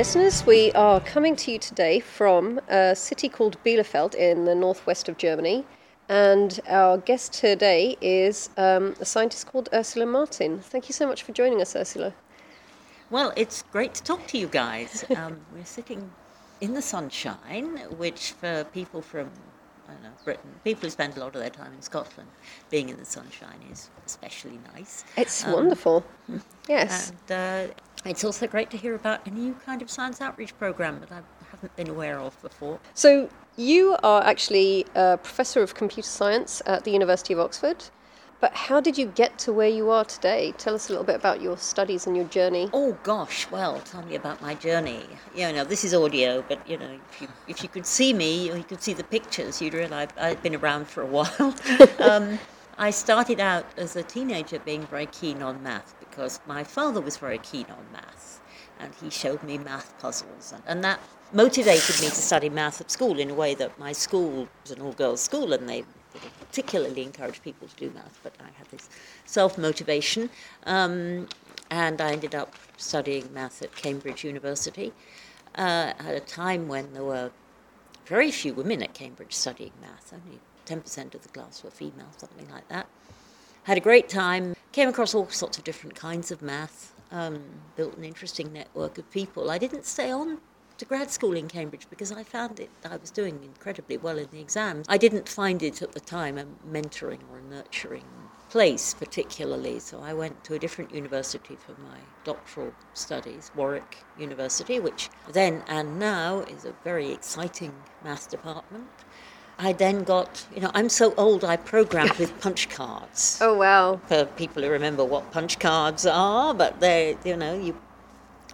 listeners, we are coming to you today from a city called Bielefeld in the northwest of Germany. And our guest today is um, a scientist called Ursula Martin. Thank you so much for joining us, Ursula. Well, it's great to talk to you guys. Um, we're sitting in the sunshine, which for people from I don't know, Britain, people who spend a lot of their time in Scotland, being in the sunshine is especially nice. It's Um, wonderful. Yes. And uh, it's also great to hear about a new kind of science outreach program that I haven't been aware of before. So, you are actually a professor of computer science at the University of Oxford. But how did you get to where you are today? Tell us a little bit about your studies and your journey. Oh gosh, well, tell me about my journey. You know, this is audio, but you know, if you if you could see me or you could see the pictures, you'd realise I've been around for a while. um, I started out as a teenager being very keen on math because my father was very keen on math, and he showed me math puzzles, and, and that motivated me to study math at school in a way that my school was an all-girls school, and they particularly encouraged people to do math, but I had this self motivation. Um, and I ended up studying math at Cambridge University uh, at a time when there were very few women at Cambridge studying math. Only 10% of the class were female, something like that. Had a great time, came across all sorts of different kinds of math, um, built an interesting network of people. I didn't stay on to grad school in Cambridge because I found it I was doing incredibly well in the exams. I didn't find it at the time a mentoring or a nurturing place particularly, so I went to a different university for my doctoral studies, Warwick University, which then and now is a very exciting math department. I then got, you know, I'm so old I programmed with punch cards Oh, wow. for people who remember what punch cards are, but they, you know, you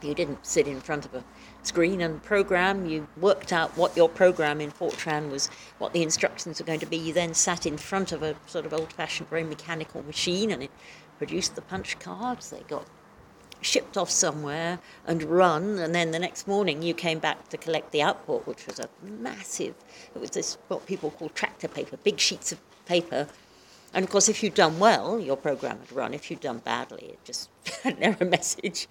you didn't sit in front of a screen and program. You worked out what your program in Fortran was, what the instructions were going to be. You then sat in front of a sort of old-fashioned, very mechanical machine, and it produced the punch cards. They got shipped off somewhere and run, and then the next morning you came back to collect the output, which was a massive. It was this what people call tractor paper, big sheets of paper. And of course, if you'd done well, your program would run. If you'd done badly, it just had an error message.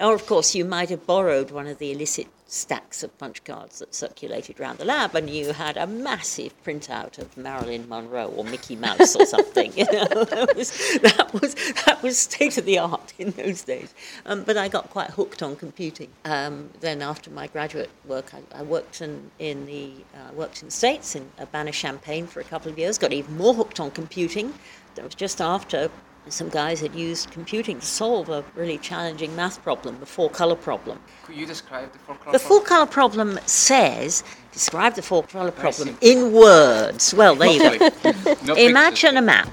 Or, of course, you might have borrowed one of the illicit stacks of punch cards that circulated around the lab, and you had a massive printout of Marilyn Monroe or Mickey Mouse or something. You know, that was that was that was state of the art in those days. Um, but I got quite hooked on computing. Um, then, after my graduate work, I, I worked in in the uh, worked in the States in Urbana Champaign for a couple of years. Got even more hooked on computing. That was just after some guys had used computing to solve a really challenging math problem, the four color problem. Could you describe the four color The four color problem says, describe the four color problem in words. Well, there you go. go. Imagine a map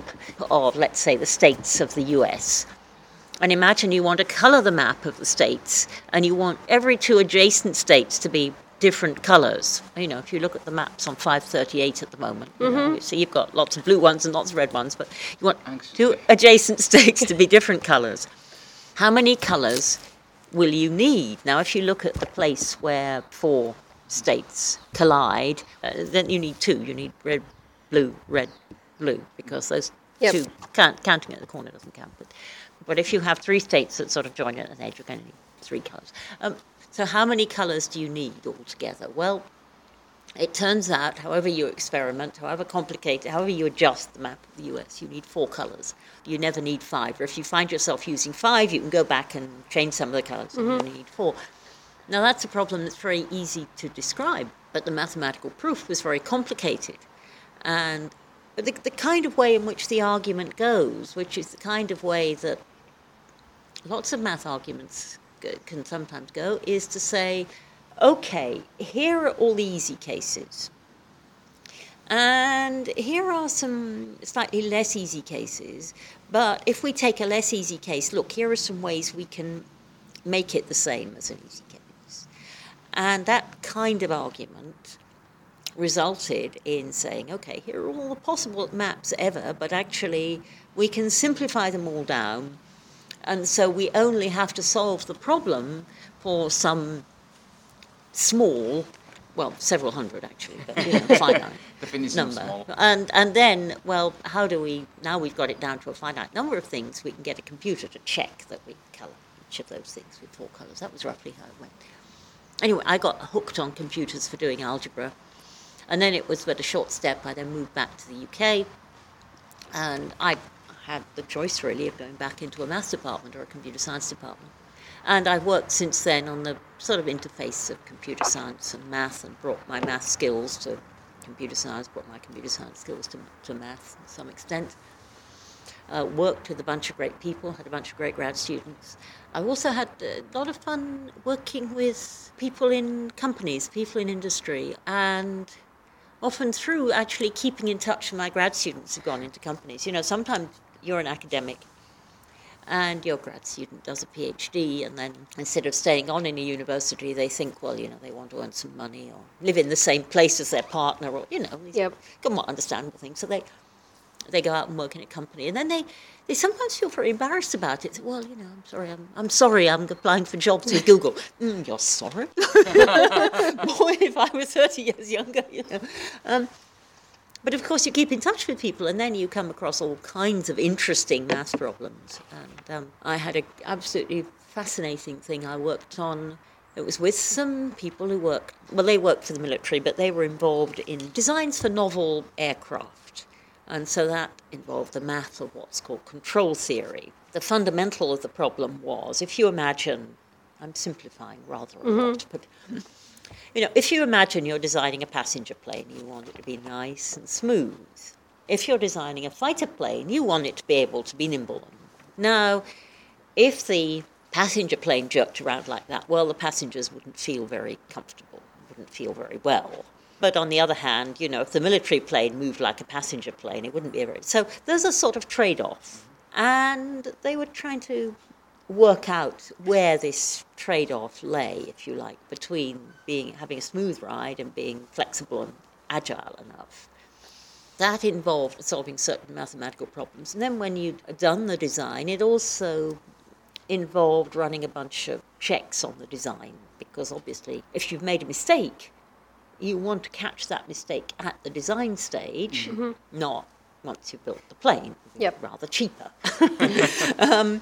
of, let's say, the states of the US. And imagine you want to color the map of the states, and you want every two adjacent states to be different colors. You know, if you look at the maps on 538 at the moment, you know, you see you've got lots of blue ones and lots of red ones, but you want two adjacent states to be different colors. How many colors will you need? Now, if you look at the place where four states collide, uh, then you need two. You need red, blue, red, blue, because those Yep. two, count, counting at the corner doesn't count. But, but if you have three states that sort of join at an edge, you're going to need three colors. Um, so, how many colors do you need altogether? Well, it turns out, however you experiment, however complicated, however you adjust the map of the US, you need four colours. You never need five. Or if you find yourself using five, you can go back and change some of the colours and you mm-hmm. need four. Now, that's a problem that's very easy to describe, but the mathematical proof was very complicated. And the, the kind of way in which the argument goes, which is the kind of way that lots of math arguments can sometimes go, is to say, okay, here are all the easy cases. And here are some slightly less easy cases. But if we take a less easy case, look, here are some ways we can make it the same as an easy case. And that kind of argument resulted in saying, okay, here are all the possible maps ever, but actually we can simplify them all down. And so we only have to solve the problem for some small well, several hundred actually, but you know, finite The number. small. And and then, well, how do we now? We've got it down to a finite number of things. We can get a computer to check that we colour each of those things with four colours. That was roughly how it went. Anyway, I got hooked on computers for doing algebra, and then it was but a short step. I then moved back to the UK, and I had the choice really of going back into a maths department or a computer science department. And I've worked since then on the sort of interface of computer science and math and brought my math skills to computer science, brought my computer science skills to, to math to some extent. Uh, worked with a bunch of great people, had a bunch of great grad students. I also had a lot of fun working with people in companies, people in industry, and often through actually keeping in touch with my grad students who've gone into companies. You know, sometimes you're an academic and your grad student does a PhD, and then instead of staying on in a university, they think, well, you know, they want to earn some money or live in the same place as their partner, or you know, Yep. somewhat understandable things. So they they go out and work in a company, and then they they sometimes feel very embarrassed about it. Well, you know, I'm sorry, I'm I'm sorry, I'm applying for jobs with Google. mm, you're sorry, boy, if I was thirty years younger, you know. Um, but of course, you keep in touch with people, and then you come across all kinds of interesting math problems. And um, I had an absolutely fascinating thing I worked on. It was with some people who worked, well, they worked for the military, but they were involved in designs for novel aircraft. And so that involved the math of what's called control theory. The fundamental of the problem was if you imagine, I'm simplifying rather a lot, but you know, if you imagine you're designing a passenger plane, you want it to be nice and smooth. If you're designing a fighter plane, you want it to be able to be nimble. Now, if the passenger plane jerked around like that, well, the passengers wouldn't feel very comfortable, wouldn't feel very well. But on the other hand, you know, if the military plane moved like a passenger plane, it wouldn't be a very. So there's a sort of trade off. And they were trying to work out where this trade-off lay, if you like, between being having a smooth ride and being flexible and agile enough. That involved solving certain mathematical problems. And then when you'd done the design, it also involved running a bunch of checks on the design because obviously if you've made a mistake, you want to catch that mistake at the design stage, not once you've built the plane. Yep. Rather cheaper. um,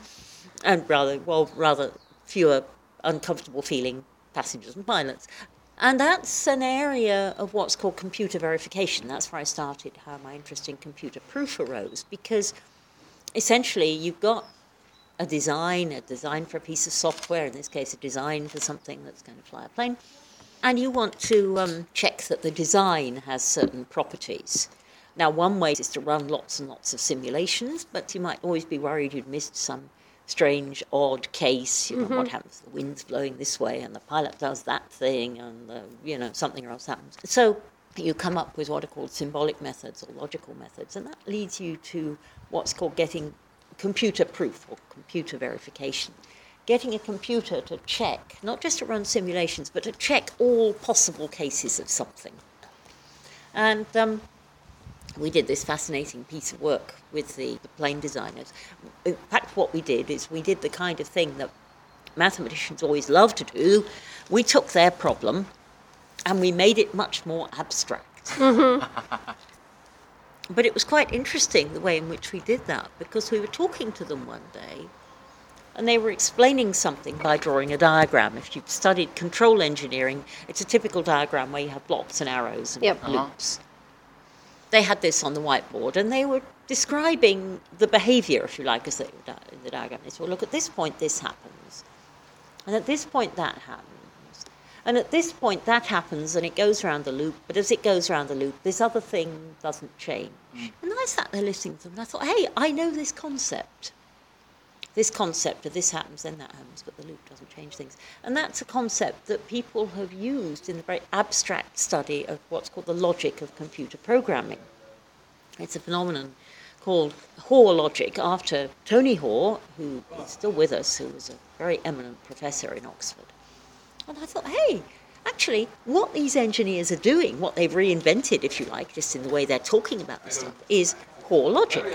and rather, well, rather fewer uncomfortable feeling passengers and pilots. And that's an area of what's called computer verification. That's where I started how my interest in computer proof arose, because essentially you've got a design, a design for a piece of software, in this case, a design for something that's going to fly a plane, and you want to um, check that the design has certain properties. Now, one way is to run lots and lots of simulations, but you might always be worried you'd missed some strange, odd case. You know, what happens? The wind's blowing this way, and the pilot does that thing, and uh, you know something else happens. So you come up with what are called symbolic methods or logical methods, and that leads you to what's called getting computer proof or computer verification. Getting a computer to check, not just to run simulations, but to check all possible cases of something. And um, we did this fascinating piece of work with the, the plane designers. In fact, what we did is we did the kind of thing that mathematicians always love to do. We took their problem and we made it much more abstract. but it was quite interesting the way in which we did that because we were talking to them one day and they were explaining something by drawing a diagram. If you've studied control engineering, it's a typical diagram where you have blocks and arrows and Yep. Uh-huh. They had this on the whiteboard and they were describing the behavior, if you like, as they were in the diagram. They said, well, look, at this point this happens. And at this point that happens. And at this point that happens and it goes around the loop, but as it goes around the loop, this other thing doesn't change. Mm. And I sat there listening to them and I thought, hey, I know this concept this concept of this happens, then that happens, but the loop doesn't change things. And that's a concept that people have used in the very abstract study of what's called the logic of computer programming. It's a phenomenon called Hoare logic after Tony Hoare, who is still with us, who was a very eminent professor in Oxford. And I thought, hey, actually, what these engineers are doing, what they've reinvented, if you like, just in the way they're talking about this stuff, is Hoare logic.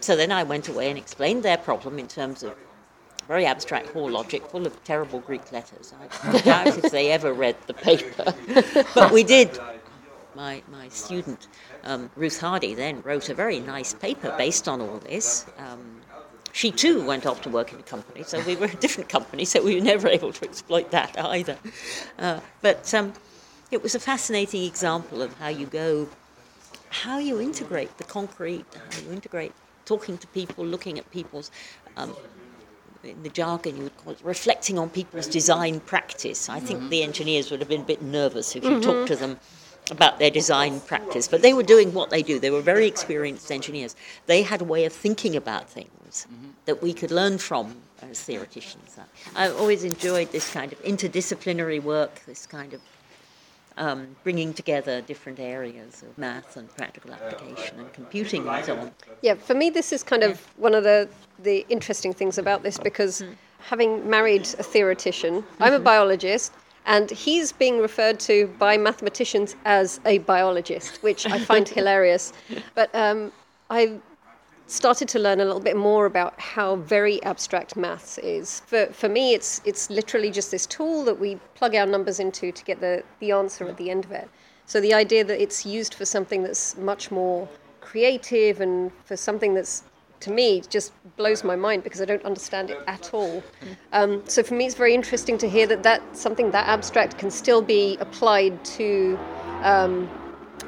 So then I went away and explained their problem in terms of very abstract Hoare logic, full of terrible Greek letters. I doubt if they ever read the paper, but we did. My, my student, um, Ruth Hardy, then wrote a very nice paper based on all this. Um, she too went off to work in a company, so we were a different company, so we were never able to exploit that either. Uh, but um, it was a fascinating example of how you go, how you integrate the concrete, how you integrate talking to people, looking at people's, um, in the jargon you would call it, reflecting on people's design practice. I think mm-hmm. the engineers would have been a bit nervous if you talked mm-hmm. to them about their design practice, but they were doing what they do. They were very experienced engineers. They had a way of thinking about things mm-hmm. that we could learn from as theoreticians. I've always enjoyed this kind of interdisciplinary work, this kind of um, bringing together different areas of math and practical application and computing and so on. Yeah, for me, this is kind of one of the, the interesting things about this because having married a theoretician, I'm a biologist, and he's being referred to by mathematicians as a biologist, which I find hilarious. But um, I started to learn a little bit more about how very abstract maths is. For, for me, it's, it's literally just this tool that we plug our numbers into to get the, the answer at the end of it. So the idea that it's used for something that's much more creative and for something that's to me just blows my mind because I don't understand it at all. Um, so for me, it's very interesting to hear that that something that abstract can still be applied to um,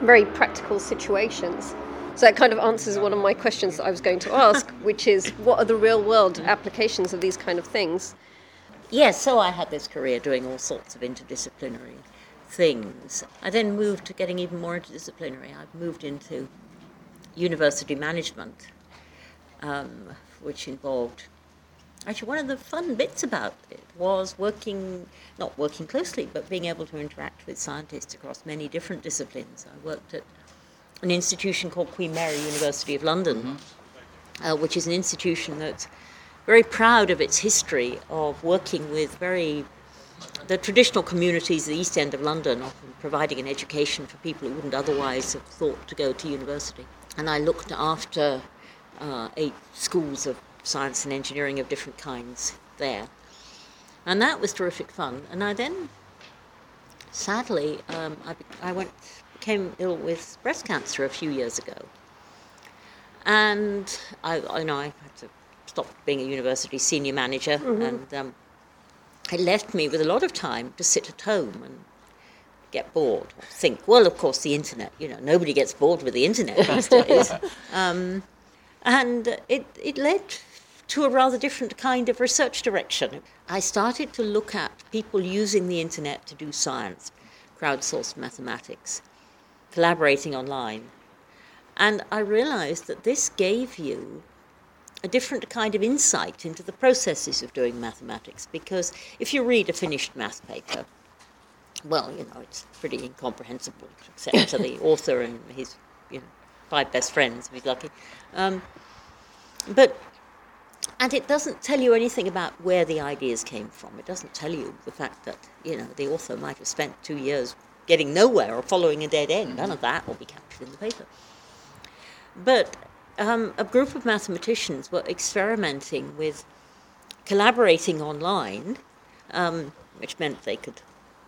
very practical situations. So that kind of answers one of my questions that I was going to ask, which is what are the real world applications of these kind of things? Yes, so I had this career doing all sorts of interdisciplinary things. I then moved to getting even more interdisciplinary. I moved into university management, um, which involved actually one of the fun bits about it was working, not working closely, but being able to interact with scientists across many different disciplines. I worked at an institution called Queen Mary University of London, uh, which is an institution that's very proud of its history of working with very the traditional communities of the East End of London, often providing an education for people who wouldn't otherwise have thought to go to university. And I looked after uh, eight schools of science and engineering of different kinds there. And that was terrific fun. And I then, sadly, um, I, I went, became ill with breast cancer a few years ago. And I, I know I had to stop being a university senior manager, and um, it left me with a lot of time to sit at home and get bored or think. Well, of course, the internet. You know, nobody gets bored with the internet these days. um, and it it led to a rather different kind of research direction. I started to look at people using the internet to do science, crowdsourced mathematics, collaborating online. And I realized that this gave you a different kind of insight into the processes of doing mathematics because if you read a finished math paper, well, you know, it's pretty incomprehensible except to the author and his you know, five best friends, if he's lucky. Um, but and it doesn't tell you anything about where the ideas came from. It doesn't tell you the fact that you know the author might have spent two years getting nowhere or following a dead end. None of that will be captured in the paper. But um, a group of mathematicians were experimenting with collaborating online, um, which meant they could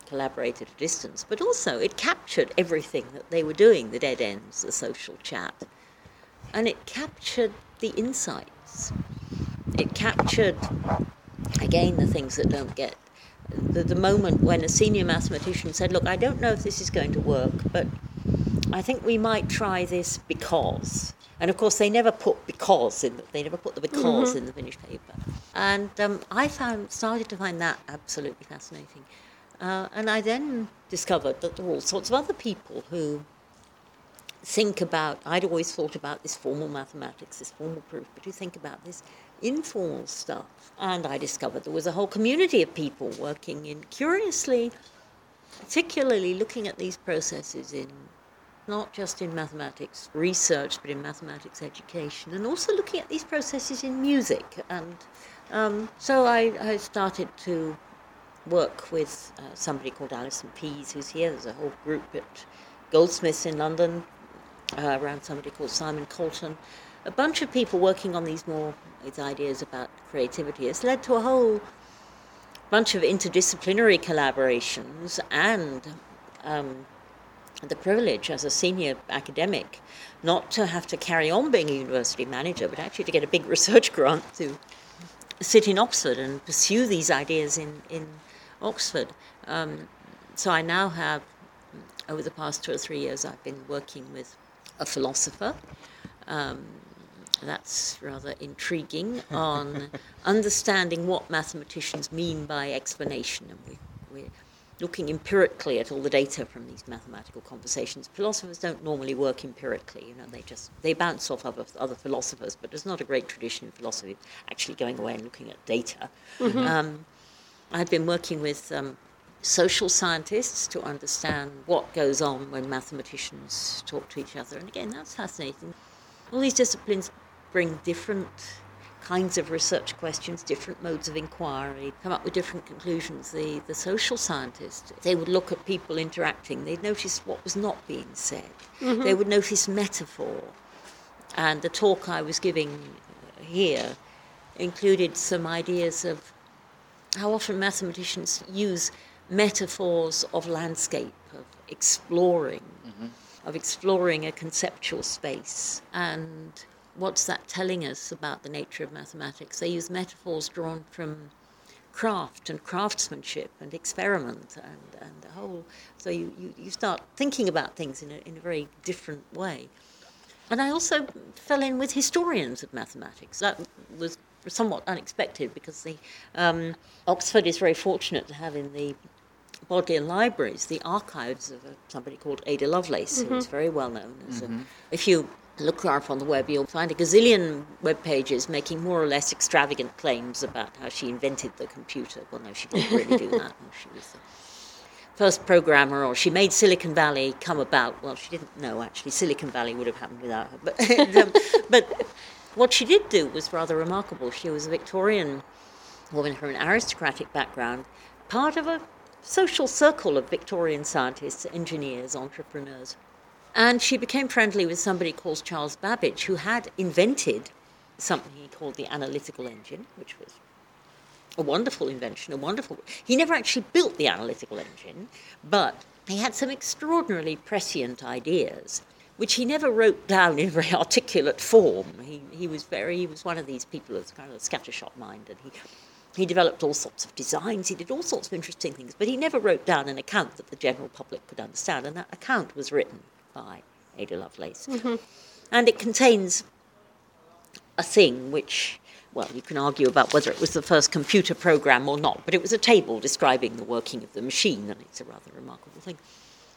collaborate at a distance, but also it captured everything that they were doing the dead ends, the social chat, and it captured the insights. It captured, again, the things that don't get. The, the moment when a senior mathematician said, Look, I don't know if this is going to work, but I think we might try this because. And of course, they never put because in. The, they never put the because in the finished paper. And um, I found started to find that absolutely fascinating. Uh, and I then discovered that there were all sorts of other people who think about. I'd always thought about this formal mathematics, this formal proof, but who think about this informal stuff. And I discovered there was a whole community of people working in curiously particularly looking at these processes in not just in mathematics research, but in mathematics education, and also looking at these processes in music. And um, so I, I started to work with uh, somebody called Alison Pease, who's here. There's a whole group at Goldsmiths in London uh, around somebody called Simon Colton. a bunch of people working on these more these ideas about creativity. It's led to a whole bunch of interdisciplinary collaborations and um, the privilege as a senior academic not to have to carry on being a university manager, but actually to get a big research grant to sit in Oxford and pursue these ideas in, in Oxford. Um, so I now have, over the past two or three years, I've been working with a philosopher. Um, that's rather intriguing on understanding what mathematicians mean by explanation. And we, we're looking empirically at all the data from these mathematical conversations. Philosophers don't normally work empirically, you know, they just, they bounce off other, other philosophers, but there's not a great tradition in philosophy actually going away and looking at data. Um, I've been working with um, social scientists to understand what goes on when mathematicians talk to each other. And again, that's fascinating. All these disciplines bring different kinds of research questions, different modes of inquiry, come up with different conclusions. The, the social scientists, they would look at people interacting, they'd notice what was not being said, mm-hmm. they would notice metaphor. And the talk I was giving here included some ideas of how often mathematicians use metaphors of landscape, of exploring, of exploring a conceptual space. And what's that telling us about the nature of mathematics? They use metaphors drawn from craft and craftsmanship and experiment and, and the whole. So you, you, you start thinking about things in a, in a very different way. And I also fell in with historians of mathematics. That was somewhat unexpected because the um, Oxford is very fortunate to have in the Bodleian libraries the archives of somebody called Ada Lovelace, who is very well known. As a, if you look her up on the web, you'll find a gazillion web pages making more or less extravagant claims about how she invented the computer. Well, no, she didn't really do that. She was the first programmer, or she made Silicon Valley come about. Well, she didn't know actually. Silicon Valley would have happened without her. But, um, but what she did do was rather remarkable. She was a Victorian woman from an aristocratic background, part of a social circle of Victorian scientists, engineers, entrepreneurs. And she became friendly with somebody called Charles Babbage, who had invented something he called the analytical engine, which was a wonderful invention, a wonderful. He never actually built the analytical engine, but he had some extraordinarily prescient ideas, which he never wrote down in very articulate form. He, he was very, he was one of these people with kind of a scattershot mind, and he, he developed all sorts of designs, he did all sorts of interesting things, but he never wrote down an account that the general public could understand, and that account was written by Ada Lovelace. Mm-hmm. And it contains a thing which, well, you can argue about whether it was the first computer program or not, but it was a table describing the working of the machine, and it's a rather remarkable thing.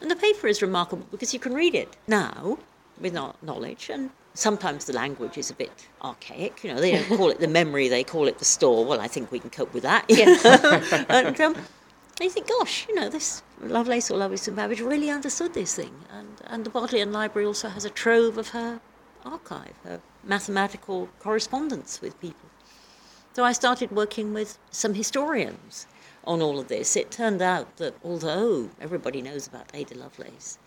And the paper is remarkable because you can read it now with no- knowledge, and sometimes the language is a bit archaic. You know, they don't call it the memory, they call it the store. Well, I think we can cope with that. Yeah. and um, you think, gosh, you know, this Lovelace or Lovelace and Babbage really understood this thing. And, and the Bodleian Library also has a trove of her archive, her mathematical correspondence with people. So I started working with some historians on all of this. It turned out that although everybody knows about Ada Lovelace,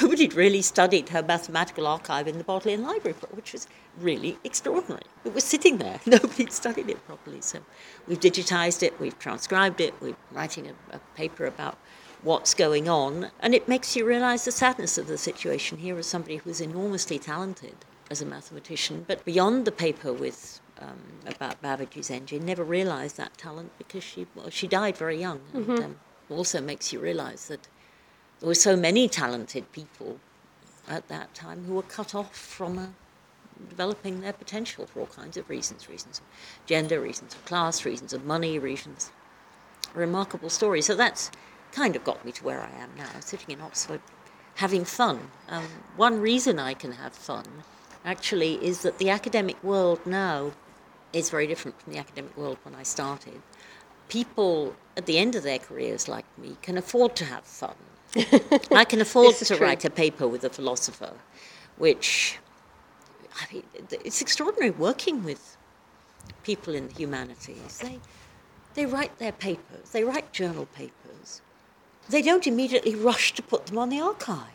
nobody had really studied her mathematical archive in the Bodleian Library, which was really extraordinary. It was sitting there. Nobody had studied it properly. So we've digitized it, we've transcribed it, we're writing a, a paper about what's going on, and it makes you realize the sadness of the situation here as somebody who's enormously talented as a mathematician, but beyond the paper with um, about Babbage's engine, never realised that talent because she well, she died very young. And um, also makes you realise that there were so many talented people at that time who were cut off from uh, developing their potential for all kinds of reasons reasons of gender, reasons of class, reasons of money, reasons. Remarkable story. So that's kind of got me to where I am now, sitting in Oxford, having fun. Um, one reason I can have fun actually is that the academic world now is very different from the academic world when I started. People at the end of their careers, like me, can afford to have fun. I can afford to true. write a paper with a philosopher, which I mean, it's extraordinary working with people in the humanities. They, they write their papers, they write journal papers. They don't immediately rush to put them on the arXiv.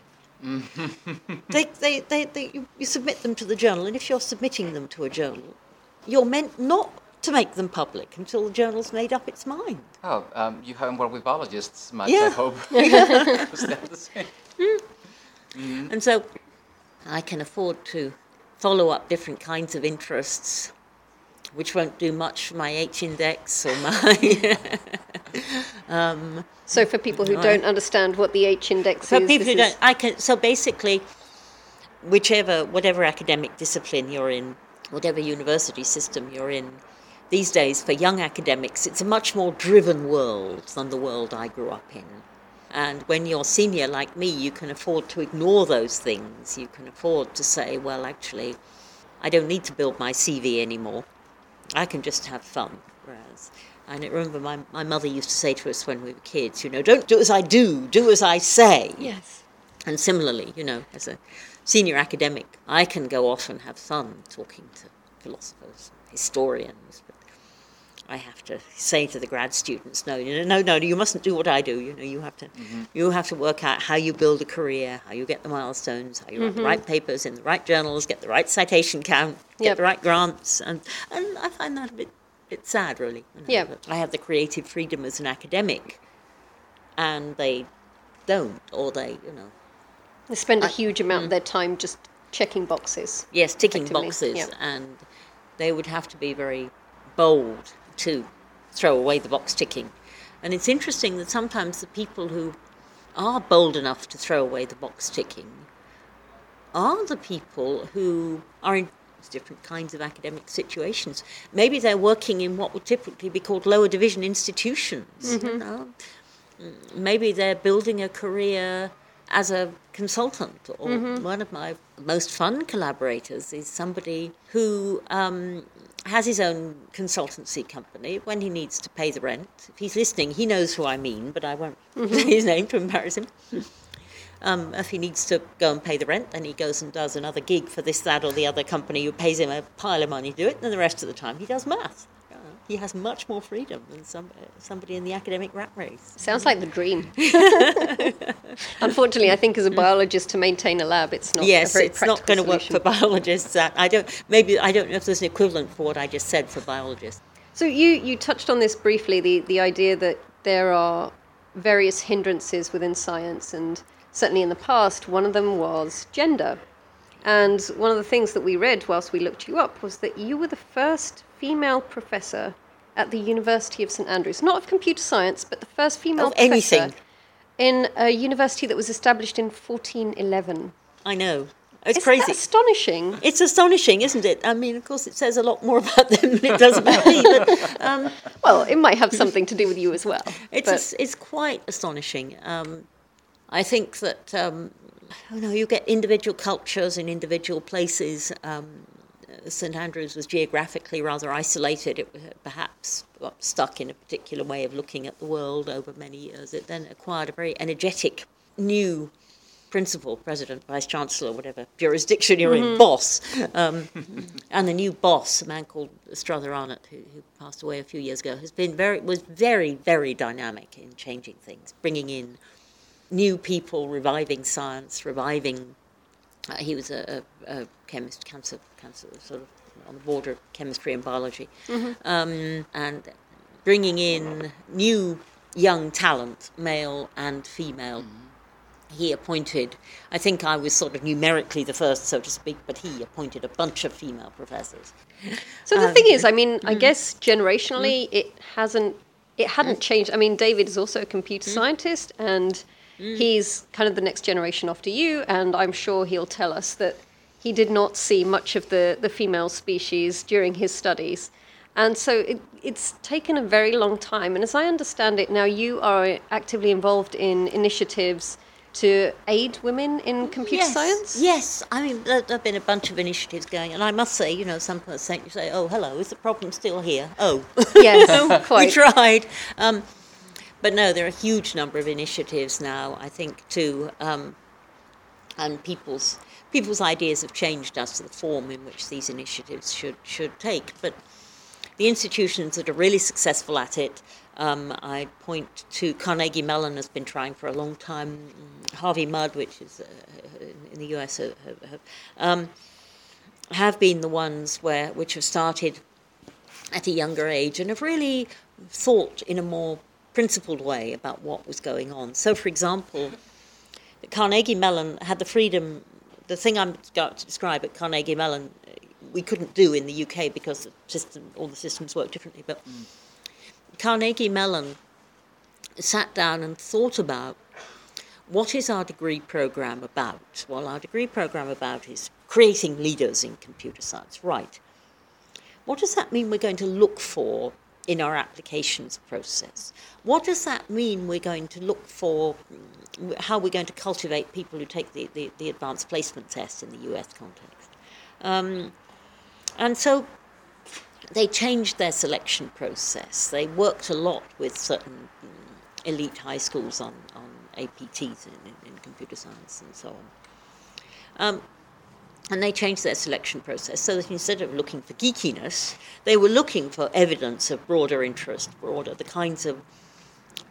they, they, they, they, you, you submit them to the journal, and if you're submitting them to a journal, you're meant not to make them public until the journal's made up its mind. Oh, um, you haven't worked with biologists much, I hope. Was that the? And so I can afford to follow up different kinds of interests, which won't do much for my H index or my. So for people who Right. don't understand what the H index for is, people who don't, I can. So basically, whichever, whatever academic discipline you're in, whatever university system you're in, these days for young academics, it's a much more driven world than the world I grew up in. And when you're senior like me, you can afford to ignore those things. You can afford to say, well, actually, I don't need to build my CV anymore. I can just have fun. Whereas, and I remember my, my mother used to say to us when we were kids, you know, don't do as I do, do as I say. yes. And similarly, you know, as a senior academic, I can go off and have fun talking to philosophers, historians, I have to say to the grad students, no, you know, no, no, you mustn't do what I do. You know, you have to, mm-hmm. you have to work out how you build a career, how you get the milestones, how you write the mm-hmm. right papers in the right journals, get the right citation count, get Yep. the right grants, and and I find that a bit, bit sad, really. you know, Yeah. that I have the creative freedom as an academic, and they don't, or they, you know, They spend a I- huge amount of their mm. time just checking boxes. Yes, ticking boxes, yeah. and they would have to be very bold to throw away the box ticking. And it's interesting that sometimes the people who are bold enough to throw away the box ticking are the people who are in different kinds of academic situations. Maybe they're working in what would typically be called lower division institutions. You know? Mm, Maybe they're building a career as a consultant. Or one of my most fun collaborators is somebody who um, has his own consultancy company when he needs to pay the rent. If he's listening, he knows who I mean, but I won't say his name to embarrass him. Um, if he needs to go and pay the rent, then he goes and does another gig for this, that, or the other company who pays him a pile of money to do it, and then the rest of the time he does math. Uh, He has much more freedom than some, somebody in the academic rat race. Sounds like the dream. Unfortunately, I think as a biologist to maintain a lab, it's not. yes, it's not going to work for biologists. That I don't. Maybe I don't know if there's an equivalent for what I just said for biologists. So you you touched on this briefly the the idea that there are various hindrances within science, and certainly in the past, one of them was gender. And one of the things that we read whilst we looked you up was that you were the first female professor at the University of St Andrews, not of computer science, but the first female Of professor anything. in a university that was established in 1411. I know. It's Isn't crazy. astonishing? It's astonishing, isn't it? I mean, of course, it says a lot more about them than it does about me. But um, Well, it might have something to do with you as well. It's as- it's quite astonishing. Um, I think that um, you know you get individual cultures in individual places. Um, St Andrews was geographically rather isolated. It was perhaps got stuck in a particular way of looking at the world over many years. It then acquired a very energetic new principal, president, vice chancellor, whatever jurisdiction you're in, boss. Um, and the new boss, a man called Struther Arnott, who, who passed away a few years ago, has been very was very very dynamic in changing things, bringing in new people, reviving science, reviving. Uh, he was a, a, a chemist, cancer, cancer, sort of on the border of chemistry and biology, um, and bringing in new young talent, male and female he appointed, I think I was sort of numerically the first, so to speak, but he appointed a bunch of female professors. So the Um, thing is, I mean, mm. I guess generationally it hasn't it hadn't changed. I mean, David is also a computer scientist and he's kind of the next generation after you and I'm sure he'll tell us that he did not see much of the the female species during his studies. And so it, it's taken a very long time. And as I understand it, now you are actively involved in initiatives to aid women in computer yes, science. Yes, I mean, there have been a bunch of initiatives going, and I must say, you know, some person you say, oh, hello, is the problem still here? Oh, Yes, we tried. Um, but no, there are a huge number of initiatives now, I think, too, um, and people's people's ideas have changed as to the form in which these initiatives should should take. But the institutions that are really successful at it Um, I point to Carnegie Mellon has been trying for a long time. mm, Harvey Mudd, which is uh, in the US, have, have, um, have been the ones where which have started at a younger age and have really thought in a more principled way about what was going on. So, for example, Carnegie Mellon had the freedom. The thing I'm about to describe at Carnegie Mellon, we couldn't do in the UK because the system, all the systems work differently. But Carnegie Mellon sat down and thought about what is our degree program about? Well, our degree program about is creating leaders in computer science. Right. What does that mean we're going to look for in our applications process? What does that mean we're going to look for, mm, how we're going to cultivate people who take the, the, the advanced placement test in the US context? Um, and so they changed their selection process. They worked a lot with certain mm, elite high schools on, on APTs in, in, computer science and so on. Um, and they changed their selection process so that instead of looking for geekiness, they were looking for evidence of broader interest, broader, the kinds of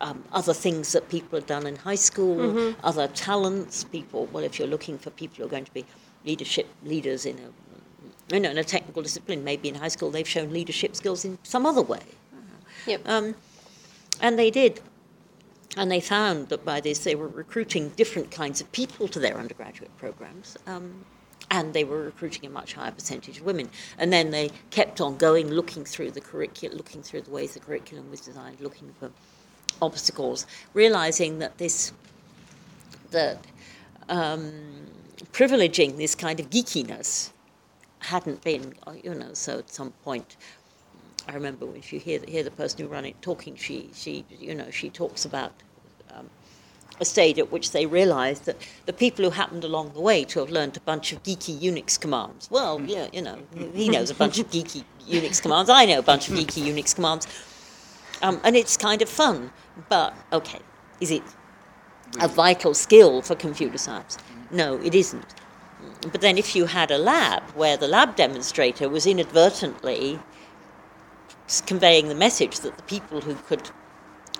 um, other things that people have done in high school, other talents, people. Well, if you're looking for people who are going to be leadership leaders in a, you know, in a technical discipline, maybe in high school they've shown leadership skills in some other way. Yep. Um, and they did. And they found that by this they were recruiting different kinds of people to their undergraduate programs. Um, and they were recruiting a much higher percentage of women. And then they kept on going, looking through the curriculum, looking through the ways the curriculum was designed, looking for obstacles, realizing that this, that um, privileging this kind of geekiness hadn't been, you know, so at some point, I remember when you hear, hear the person who ran it talking, she, she, you know, she talks about a stage at which they realised that the people who happened along the way to have learnt a bunch of geeky Unix commands. Well, yeah, you know, he knows a bunch of geeky Unix commands. I know a bunch of geeky Unix commands, um, and it's kind of fun. But okay, is it a vital skill for computer science? No, it isn't. But then, if you had a lab where the lab demonstrator was inadvertently conveying the message that the people who could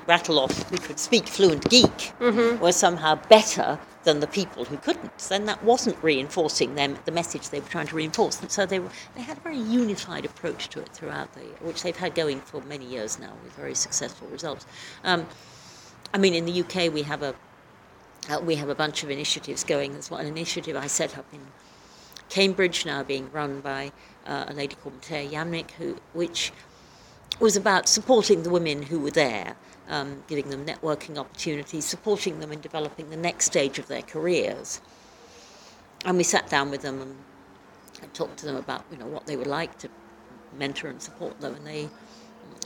rattle off, who could speak fluent geek, were somehow better than the people who couldn't, then that wasn't reinforcing them the message they were trying to reinforce. And so they were, they had a very unified approach to it throughout the, which they've had going for many years now with very successful results. Um, I mean, in the UK, we have a uh, we have a bunch of initiatives going. There's one initiative I set up in Cambridge, now being run by uh, a lady called Mateja Jamnik, who, which was about supporting the women who were there, um, giving them networking opportunities, supporting them in developing the next stage of their careers. And we sat down with them and, and talked to them about, you know, what they would like to mentor and support them, and they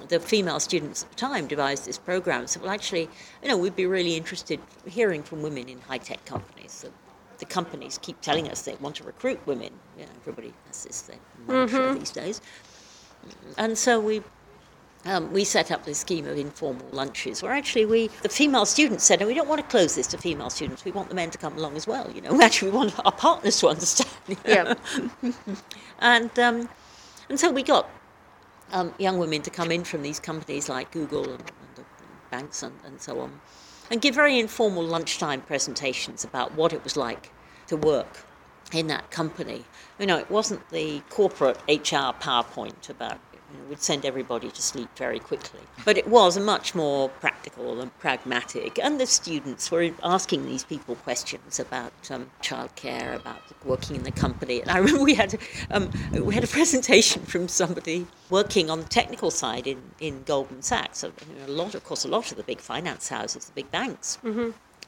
the female students at the time devised this program said, well, actually, you know, we'd be really interested hearing from women in high-tech companies. The, the companies keep telling us they want to recruit women. You know, everybody has this thing, mantra these days. And so we um, we set up this scheme of informal lunches where actually we, the female students said, no, we don't want to close this to female students. We want the men to come along as well. You know, actually we want our partners to understand. you know. Yeah. and um, and so we got um, young women to come in from these companies like Google and, and the banks and, and so on, and give very informal lunchtime presentations about what it was like to work in that company. You know, it wasn't the corporate HR PowerPoint about know, would send everybody to sleep very quickly, but it was much more practical and pragmatic. And the students were asking these people questions about um, childcare, about working in the company. And I remember we had um, we had a presentation from somebody working on the technical side in, in Goldman Sachs. So, you know, a lot, of course, a lot of the big finance houses, the big banks,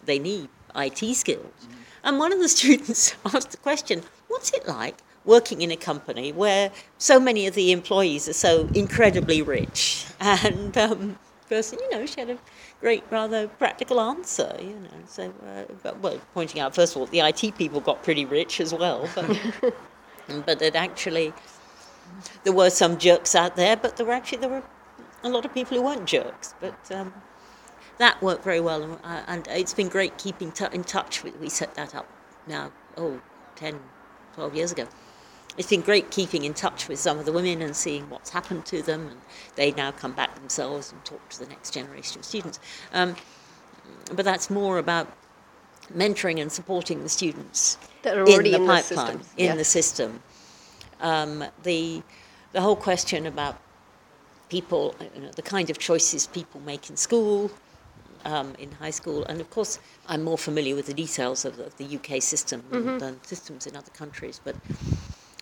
they need IT skills. And one of the students asked the question, what's it like working in a company where so many of the employees are so incredibly rich? And um, person, you know, she had a great, rather practical answer, you know. So, uh, but, well, pointing out, first of all, the IT people got pretty rich as well, but, but that actually there were some jerks out there, but there were actually, there were a lot of people who weren't jerks. But um, that worked very well, and, uh, and it's been great keeping t- in touch. with We set that up now, oh, 10, 12 years ago. It's been great keeping in touch with some of the women and seeing what's happened to them, and they now come back themselves and talk to the next generation of students. Um, but that's more about mentoring and supporting the students That are in already the in the pipeline, system, in yeah. the system. Um, the the whole question about people, you know, the kind of choices people make in school, um, in high school, and of course, I'm more familiar with the details of, of the UK system Mm-hmm. than systems in other countries, but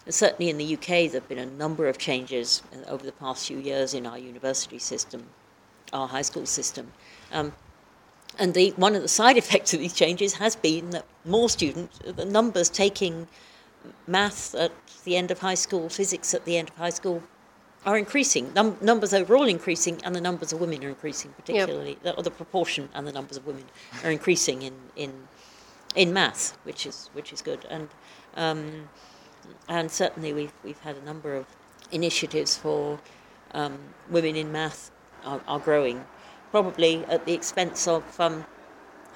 certainly in the UK, there have been a number of changes uh, over the past few years in our university system, our high school system. Um, and the, one of the side effects of these changes has been that more students, the numbers taking maths at the end of high school, physics at the end of high school, are increasing. Num- numbers overall increasing, and the numbers of women are increasing, particularly, or the proportion and the numbers of women are increasing in, in, in maths, which is, which is good. And, um, and certainly we've, we've had a number of initiatives for um, women in math are, are growing, probably at the expense of um,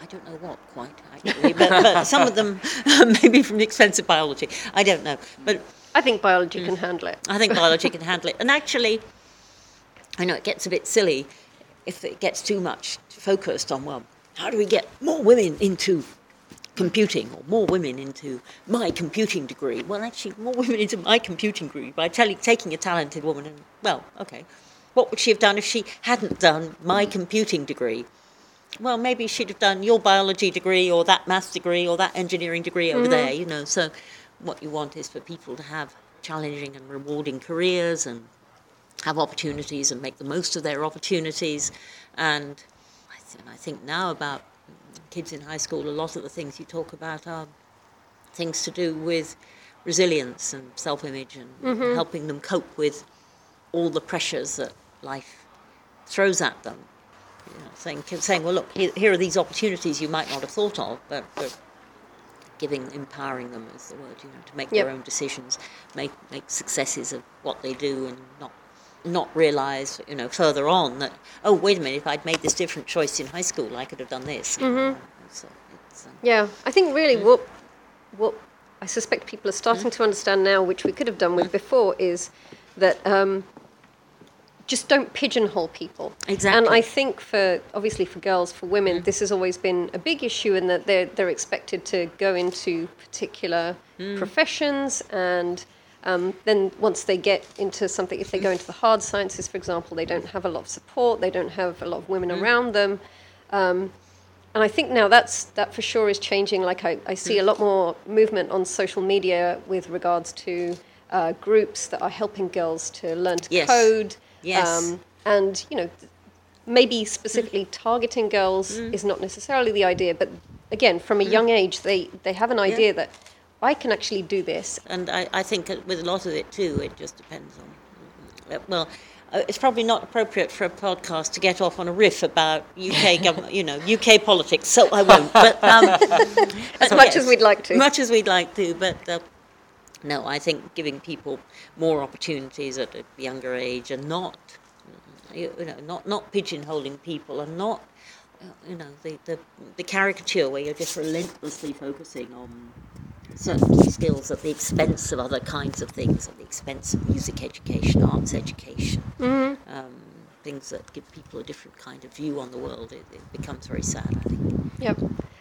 I don't know what quite actually, but, but some of them maybe from the expense of biology. I don't know, but I think biology Mm. can handle it. I think biology can handle it. And actually, I know it gets a bit silly if it gets too much focused on well, how do we get more women into computing or more women into my computing degree? Well, actually, more women into my computing degree by telling, taking a talented woman and well, okay, what would she have done if she hadn't done my computing degree? Well, maybe she'd have done your biology degree or that maths degree or that engineering degree over mm-hmm. there, you know. So, what you want is for people to have challenging and rewarding careers and have opportunities and make the most of their opportunities. And I, th- I think now about kids in high school, a lot of the things you talk about are things to do with resilience and self image and mm-hmm. helping them cope with all the pressures that life throws at them. You know, saying, saying, well, look, here, here are these opportunities you might not have thought of, but, but giving, empowering them is the word, you know, to make Yep. their own decisions, make make successes of what they do, and not not realise, you know, further on that oh, wait a minute, if I'd made this different choice in high school, I could have done this. Mm-hmm. So it's, um, Yeah, I think really what what I suspect people are starting to understand now, which we could have done with before, is that um, just don't pigeonhole people. Exactly. And I think for obviously for girls, for women, this has always been a big issue in that they're they're expected to go into particular professions and. Um, then once they get into something, if they go into the hard sciences, for example, they don't have a lot of support. They don't have a lot of women around them. Um, and I think now that's that for sure is changing. Like I, I see a lot more movement on social media with regards to uh, groups that are helping girls to learn to Yes. code. Yes. and you know, maybe specifically targeting girls is not necessarily the idea, but again, from a young age, they they have an idea that I can actually do this. and I, I think with a lot of it too, it just depends on. uh, Well, uh, it's probably not appropriate for a podcast to get off on a riff about UK government, you know, UK politics. So I won't. But um, As much as we'd like to. much as we'd like to, but. Uh, no, I think giving people more opportunities at a younger age and not, you you know, not not pigeonholing people and not, uh, you know, the, the the caricature where you're just relentlessly focusing on certain skills at the expense of other kinds of things, at the expense of music education, arts education, Mm-hmm. um, things that give people a different kind of view on the world. It, it becomes very sad, I think. Yep.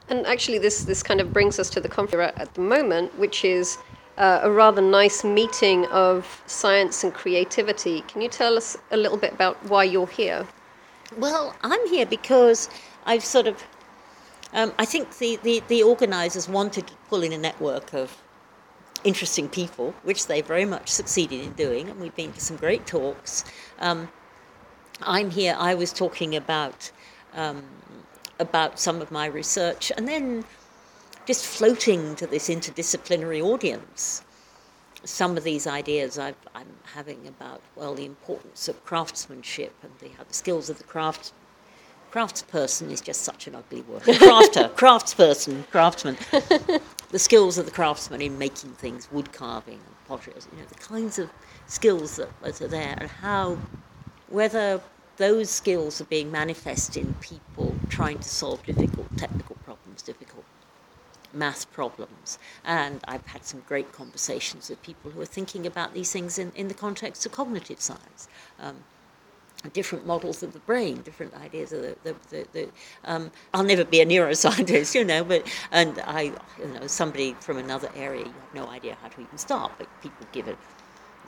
And actually, this, this kind of brings us to the conference we're at at the moment, which is uh, a rather nice meeting of science and creativity. Can you tell us a little bit about why you're here? Well, I'm here because I've sort of, um, I think the, the, the organisers wanted to pull in a network of interesting people, which they very much succeeded in doing, and we've been to some great talks. Um, I'm here, I was talking about, um, about some of my research, and then just floating to this interdisciplinary audience some of these ideas I've, I'm having about well the importance of craftsmanship and the, the skills of the craft craftsperson is just such an ugly word. Crafter, craftsperson, craftsman. the skills of the craftsman in making things, wood carving and pottery, you know, the kinds of skills that, are there and how whether those skills are being manifest in people trying to solve difficult technical problems, difficult math problems. And I've had some great conversations with people who are thinking about these things in, in the context of cognitive science. Um, different models of the brain, different ideas of the. the, the, the um, I'll never be a neuroscientist, you know, but and I, you know, somebody from another area, you have no idea how to even start, but people give it.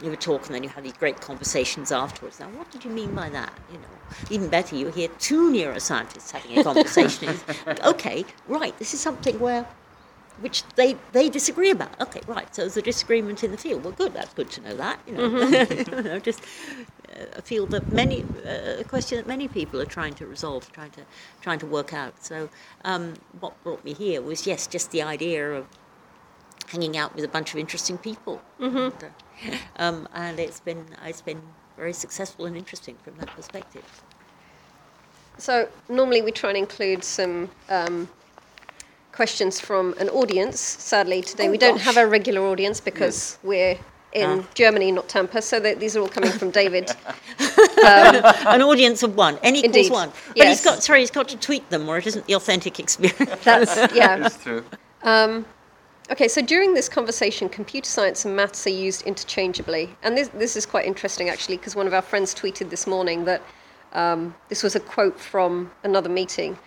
Give a talk and then you have these great conversations afterwards. Now, what did you mean by that? You know, even better, you hear two neuroscientists having a conversation. Okay, right, this is something where which they, they disagree about. Okay, right. So there's a disagreement in the field. Well, good. That's good to know that. You know, you know just a field that many uh, a question that many people are trying to resolve, trying to trying to work out. So um, what brought me here was yes, just the idea of hanging out with a bunch of interesting people, and, uh, um, and it's been it's been very successful and interesting from that perspective. So normally we try and include some um, questions from an audience. Sadly, today Oh, we don't have a regular audience because we're in Ah. Germany, not Tampa. So that these are all coming from David. An audience of one, n equals Indeed, one. But yes. he's got sorry, he's got to tweet them, or it isn't the authentic experience. That's yeah. It's true. Okay, so during this conversation, computer science and maths are used interchangeably. And this, this is quite interesting, actually, because one of our friends tweeted this morning that um, this was a quote from another meeting.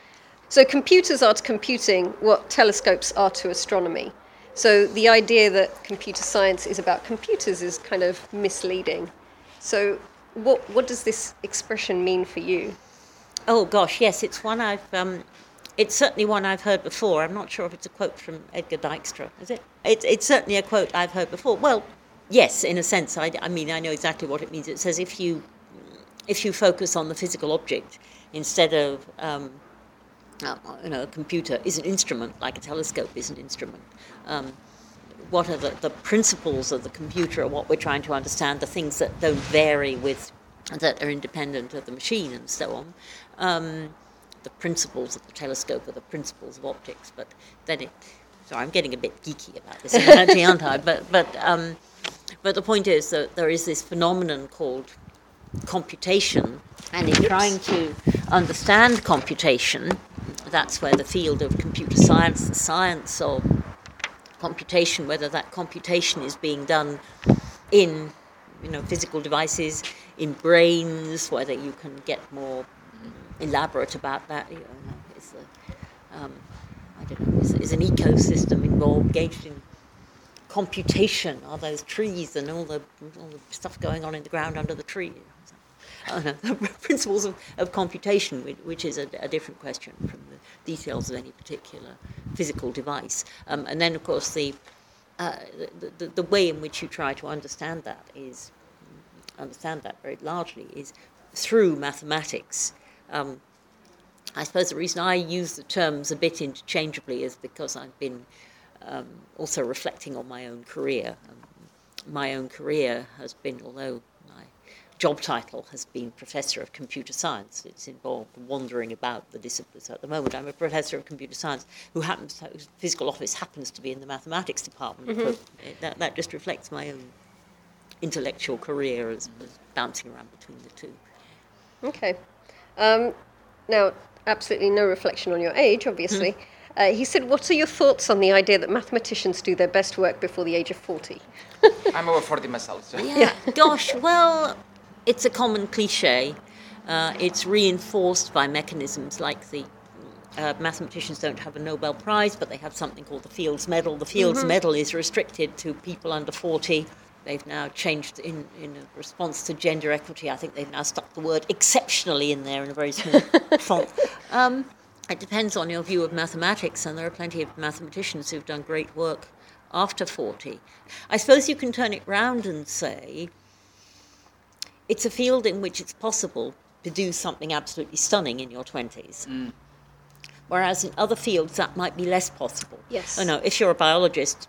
So, computers are to computing what telescopes are to astronomy. So, the idea that computer science is about computers is kind of misleading. So, what, what does this expression mean for you? Oh gosh, yes, it's one I've. Um, it's certainly one I've heard before. I'm not sure if it's a quote from Edsger Dijkstra. Is it? It's it's certainly a quote I've heard before. Well, yes, in a sense. I, I mean, I know exactly what it means. It says if you if you focus on the physical object instead of um, uh, you know, a computer is an instrument, like a telescope is an instrument. Um, what are the, the principles of the computer or what we're trying to understand, the things that don't vary with, that are independent of the machine and so on. Um, the principles of the telescope are the principles of optics, but then it, sorry, I'm getting a bit geeky about this analogy, aren't I? But, but, um, but the point is that there is this phenomenon called computation, and in trying to understand computation, that's where the field of computer science, the science of computation, whether that computation is being done in you know physical devices, in brains, whether you can get more elaborate about that. You know, is um, I don't know, is, is an ecosystem involved, engaged in computation? Are those trees and all the all the stuff going on in the ground under the tree? The principles of, of computation, which, is a, a different question from the details of any particular physical device. Um, and then, of course, the, uh, the, the, the way in which you try to understand that is, understand that very largely, is through mathematics. Um, I suppose the reason I use the terms a bit interchangeably is because I've been um, also reflecting on my own career. Um, my own career has been, although job title has been Professor of Computer Science, it's involved wandering about the disciplines. At the moment, I'm a Professor of Computer Science who happens, whose physical office happens to be in the mathematics department. But that, that just reflects my own intellectual career as, as bouncing around between the two. Okay. Um, now, absolutely no reflection on your age, obviously. Uh, he said, What are your thoughts on the idea that mathematicians do their best work before the age of 40? I'm over 40 myself, so. Yeah. Gosh, well, it's a common cliche. Uh, it's reinforced by mechanisms like the uh, mathematicians don't have a Nobel Prize, but they have something called the Fields Medal. The Fields Medal is restricted to people under 40. They've now changed in, in response to gender equity. I think they've now stuck the word exceptionally in there in a very small font. Um, it depends on your view of mathematics, and there are plenty of mathematicians who've done great work after 40. I suppose you can turn it round and say it's a field in which it's possible to do something absolutely stunning in your 20s. Mm. Whereas in other fields, that might be less possible. Yes. You know, if you're a biologist,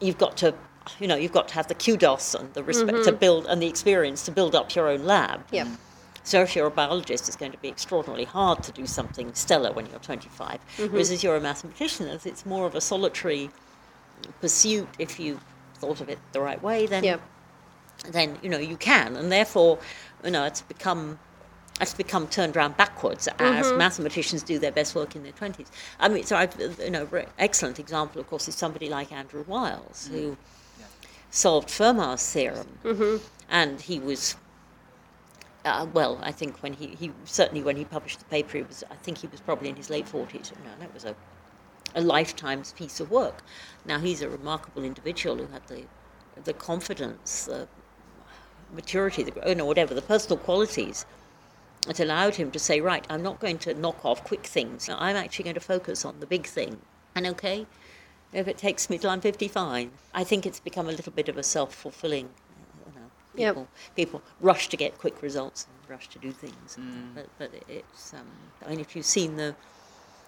you've got to, you know, you've got to have the kudos and the respect to mm-hmm. build and the experience to build up your own lab. Yeah. Mm. So if you're a biologist, it's going to be extraordinarily hard to do something stellar when you're 25. Mm-hmm. Whereas if you're a mathematician, if it's more of a solitary pursuit. If you thought of it the right way, then Yeah. Then you know you can, and therefore, you know, it's become that's become turned around backwards as mm-hmm. mathematicians do their best work in their 20s. I mean, so I've, you know, excellent example, of course, is somebody like Andrew Wiles, mm. who solved Fermat's theorem, mm-hmm. and he was. Uh, well, I think when he, he certainly when he published the paper, he was I think he was probably in his late forties. No, that was a a lifetime's piece of work. Now he's a remarkable individual who had the the confidence, the maturity, the you know whatever the personal qualities that allowed him to say, right, I'm not going to knock off quick things. I'm actually going to focus on the big thing. And okay, if it takes me till I'm 55, I think it's become a little bit of a self-fulfilling. You know, Yep. people, people rush to get quick results and rush to do things. But, but it's, um, I mean, if you've seen the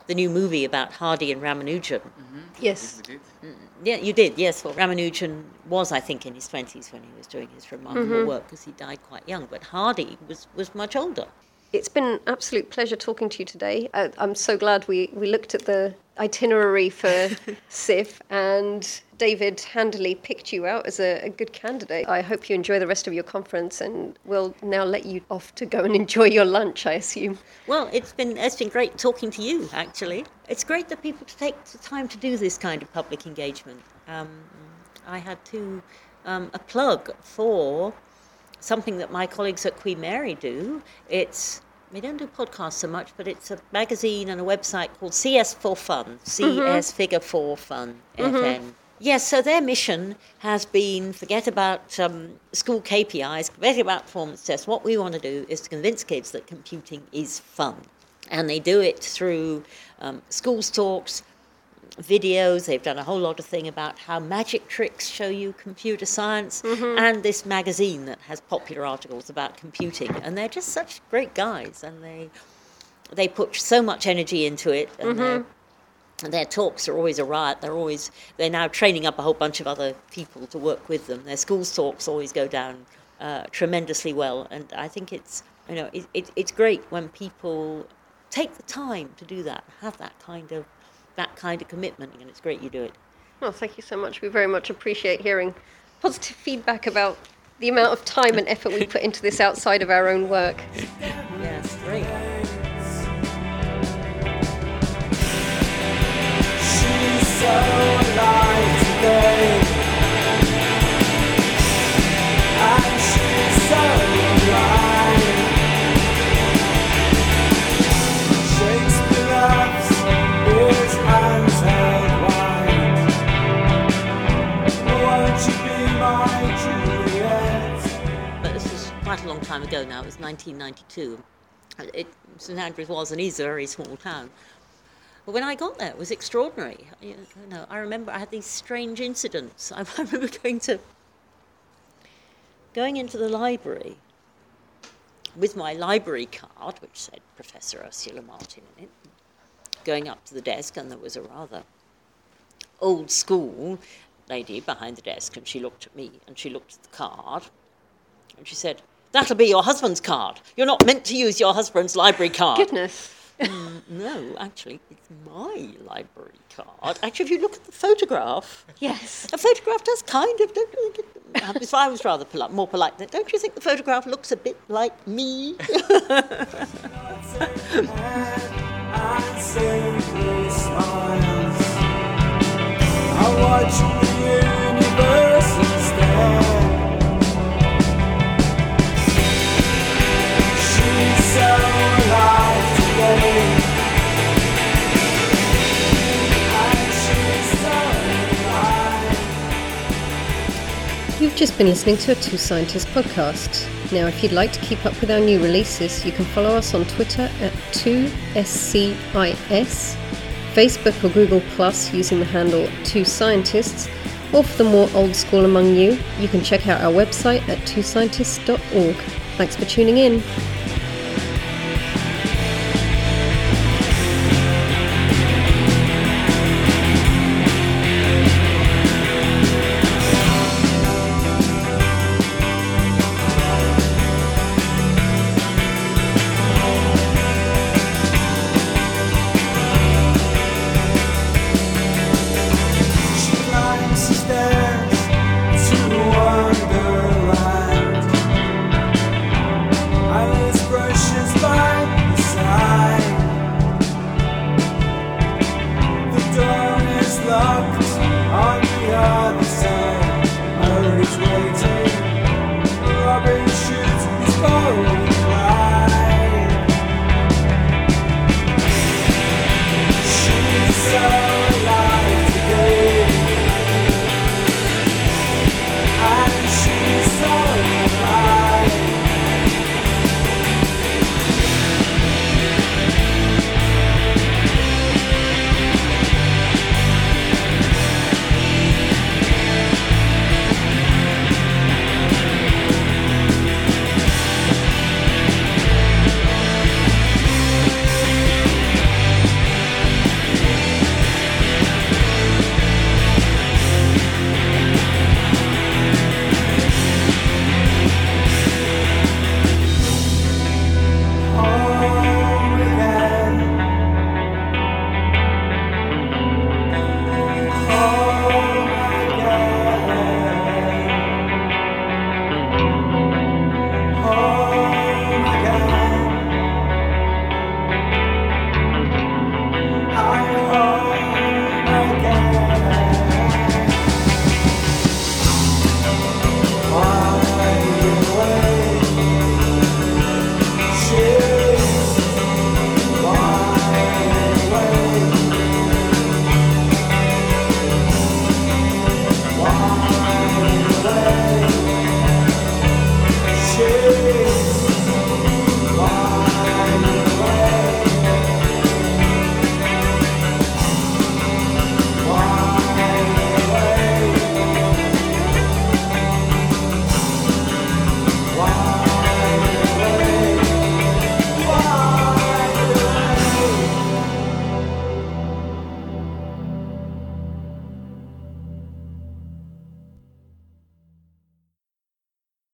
the new movie about Hardy and Ramanujan, mm-hmm. Yes. We did. Mm, yeah, you did, yes. Well, Ramanujan was, I think, in his 20s when he was doing his remarkable mm-hmm. work because he died quite young. But Hardy was, was much older. It's been an absolute pleasure talking to you today. Uh, I'm so glad we, we looked at the itinerary for SIF and David handily picked you out as a, a good candidate. I hope you enjoy the rest of your conference and we'll now let you off to go and enjoy your lunch, I assume. Well, it's been it's been great talking to you. Actually, it's great that people take the time to do this kind of public engagement. Um, I had to um, a plug for something that my colleagues at Queen Mary do. It's we don't do podcasts so much, but it's a magazine and a website called CS for Fun, CS Figure Four Fun FN. Yes, so their mission has been forget about um, school KPIs, forget about performance tests. What we want to do is to convince kids that computing is fun. And they do it through um, schools talks, videos. They've done a whole lot of thing about how magic tricks show you computer science, and this magazine that has popular articles about computing. And they're just such great guys, and they they put so much energy into it, and and their talks are always a riot. They're always they're now training up a whole bunch of other people to work with them. Their schools talks always go down uh, tremendously well, and I think it's you know it, it, it's great when people take the time to do that, have that kind of that kind of commitment, and it's great you do it. Well, thank you so much. We very much appreciate hearing positive feedback about the amount of time and effort we put into this outside of our own work. Yes, great. She's so alive today. Now. It was 1992. It, St Andrews was and is a very small town. But when I got there, it was extraordinary. You know, I remember I had these strange incidents. I remember going to going into the library with my library card, which said Professor Ursula Martin in it. Going up to the desk, and there was a rather old school lady behind the desk, and she looked at me and she looked at the card, and she said, That'll be your husband's card. You're not meant to use your husband's library card. Goodness. Mm, no, actually, it's my library card. Actually, if you look at the photograph, Yes. a photograph does kind of. Don't you think um, it, I was rather polite, more polite, then don't you think the photograph looks a bit like me? and simply smiles. I watch the universe instead. You've just been listening to a Two Scientists podcast. Now, if you'd like to keep up with our new releases, you can follow us on Twitter at 2SCIS, Facebook or Google Plus using the handle Two Scientists, or for the more old school among you, you can check out our website at twoscientists.org. Thanks for tuning in.